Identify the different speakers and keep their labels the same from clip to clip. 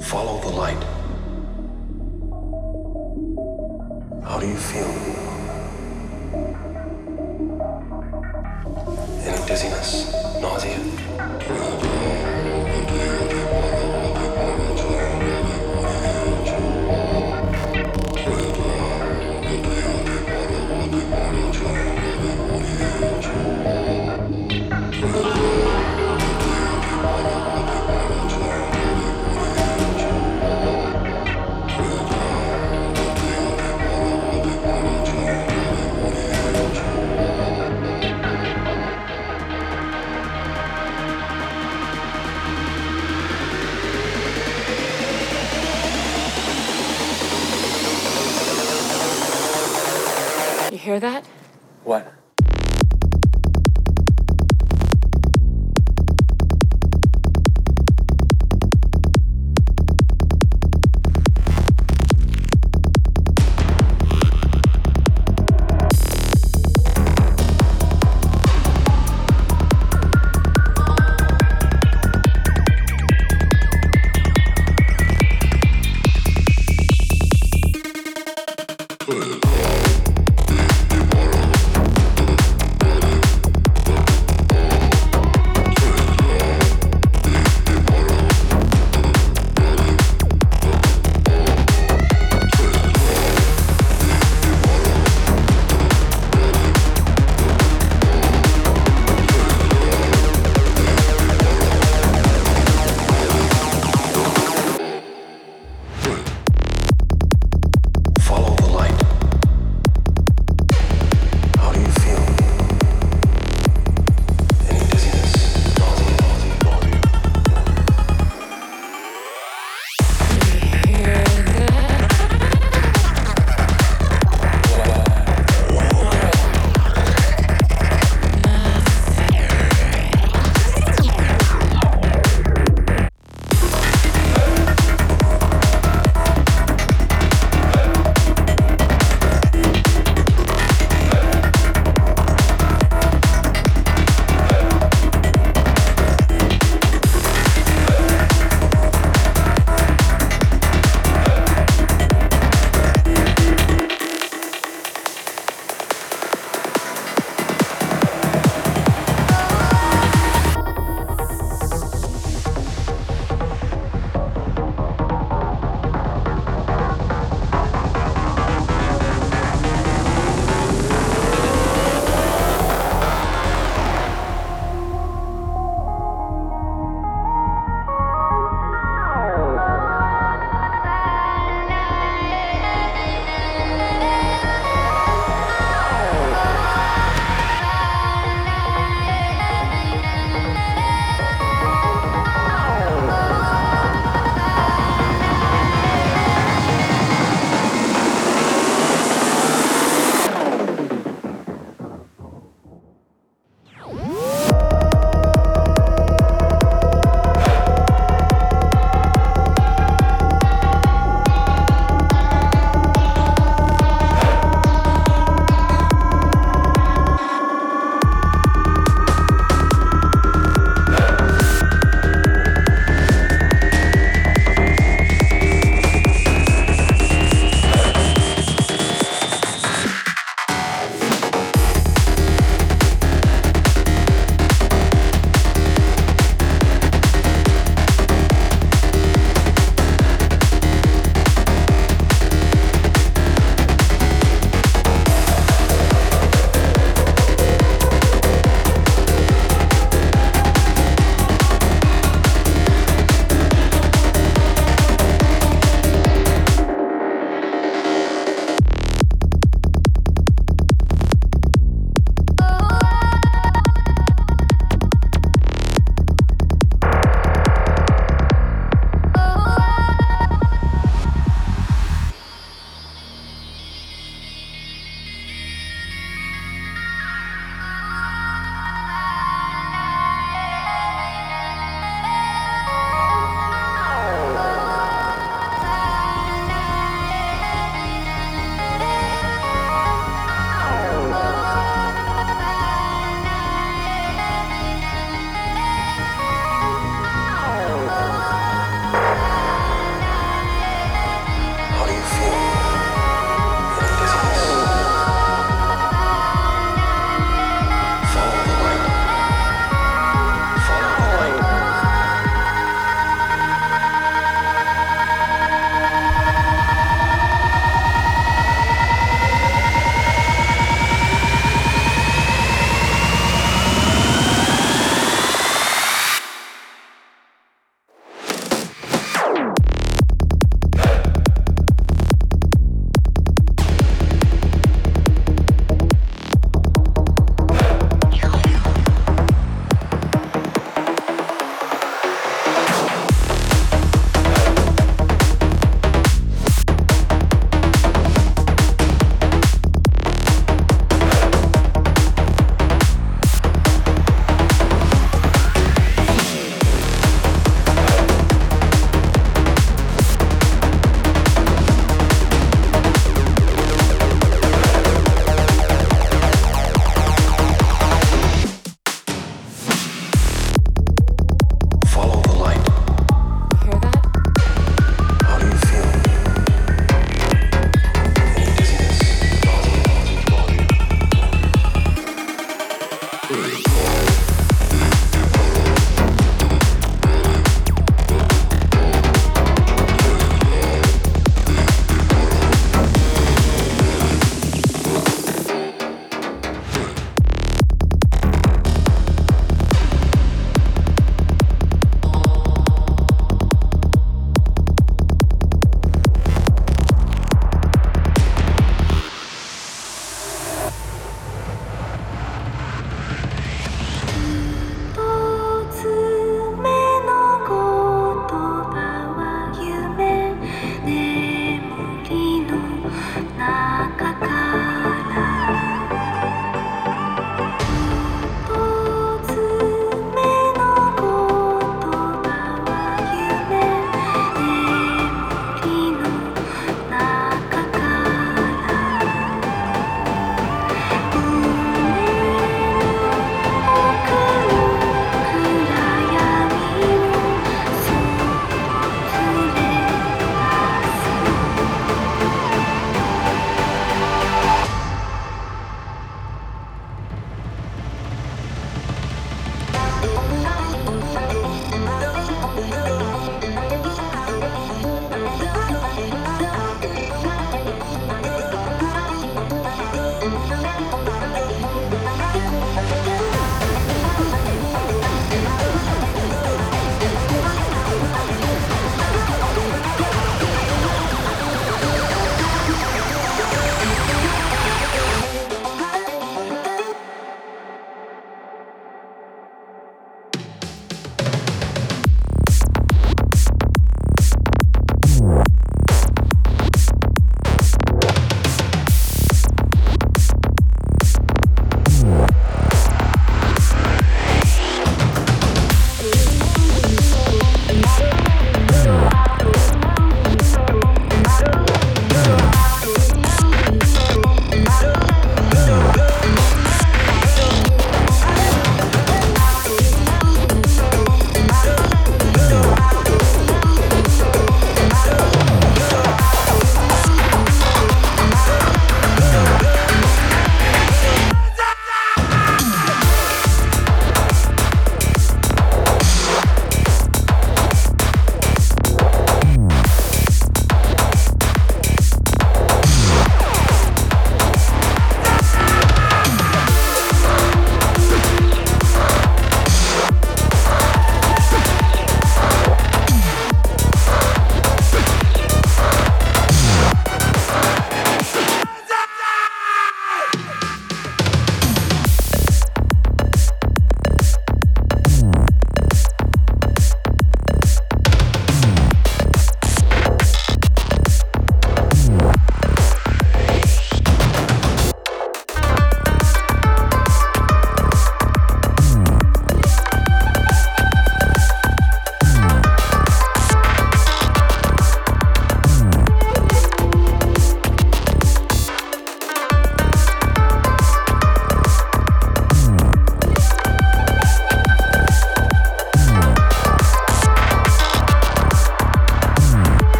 Speaker 1: Follow the light. How do you feel? Any dizziness? Nausea?
Speaker 2: hear that?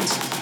Speaker 3: Productions.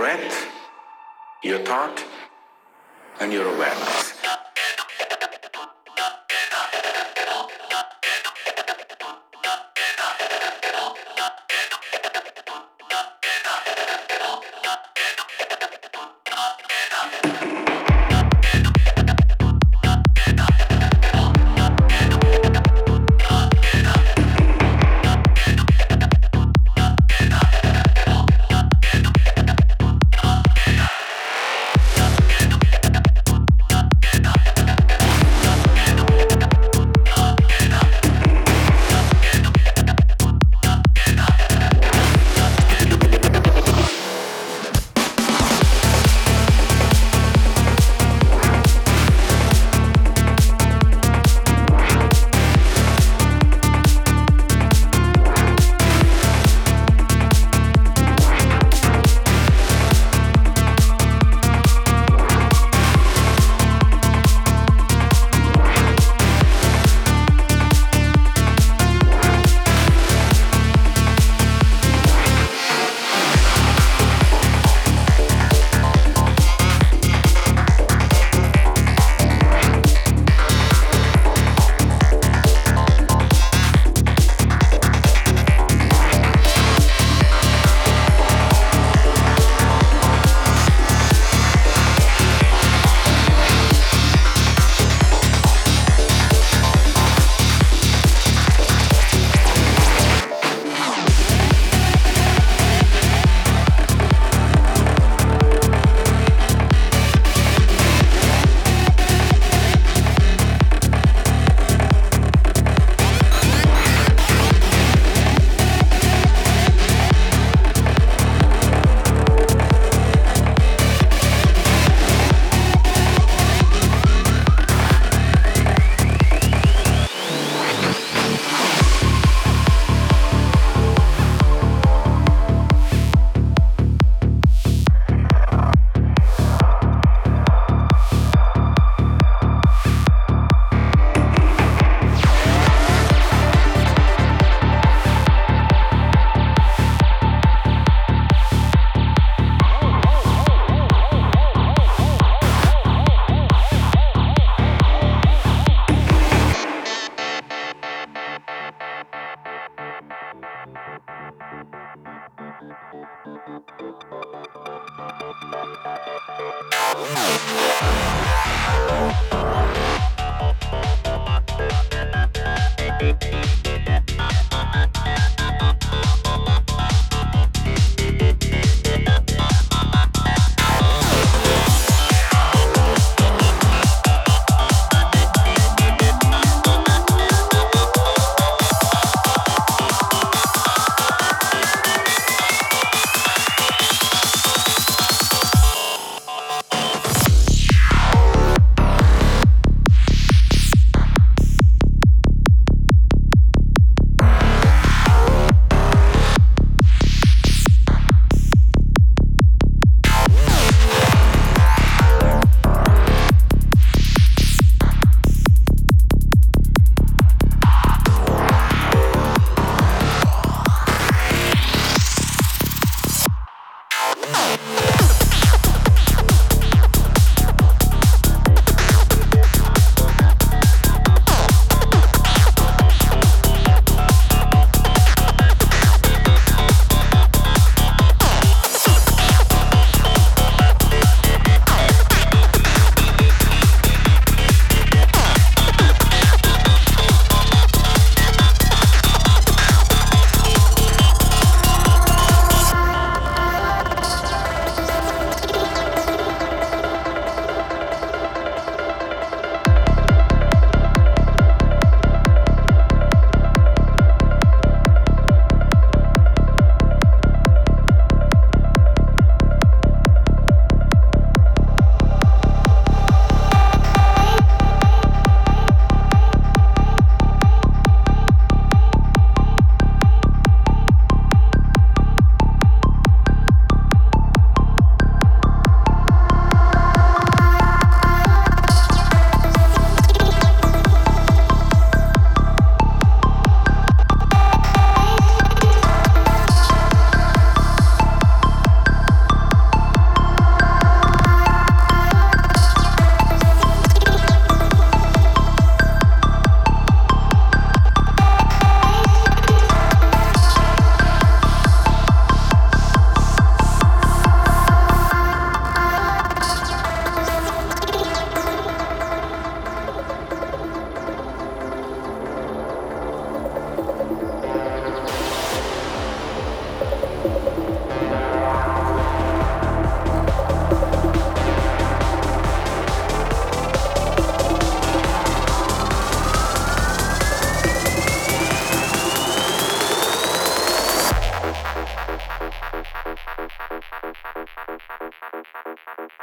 Speaker 3: breath, your thought, and your awareness.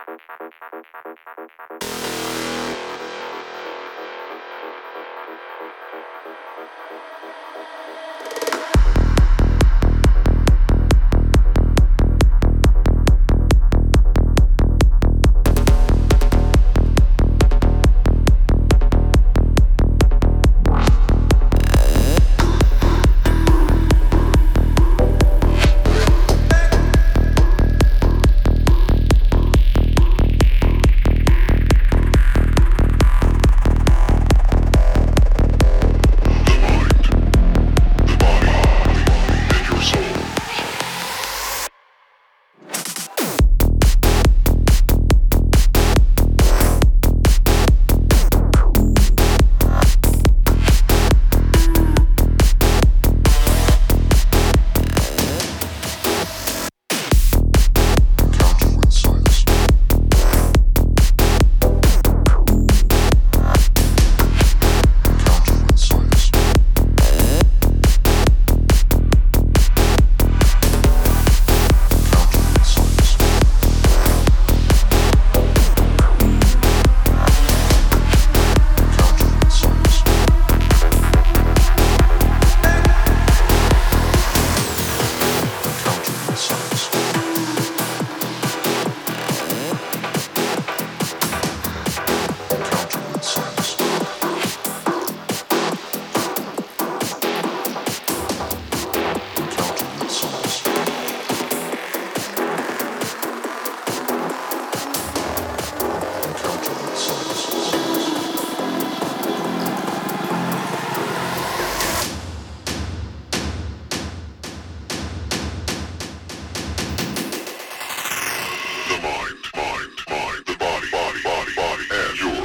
Speaker 4: Thank
Speaker 5: you.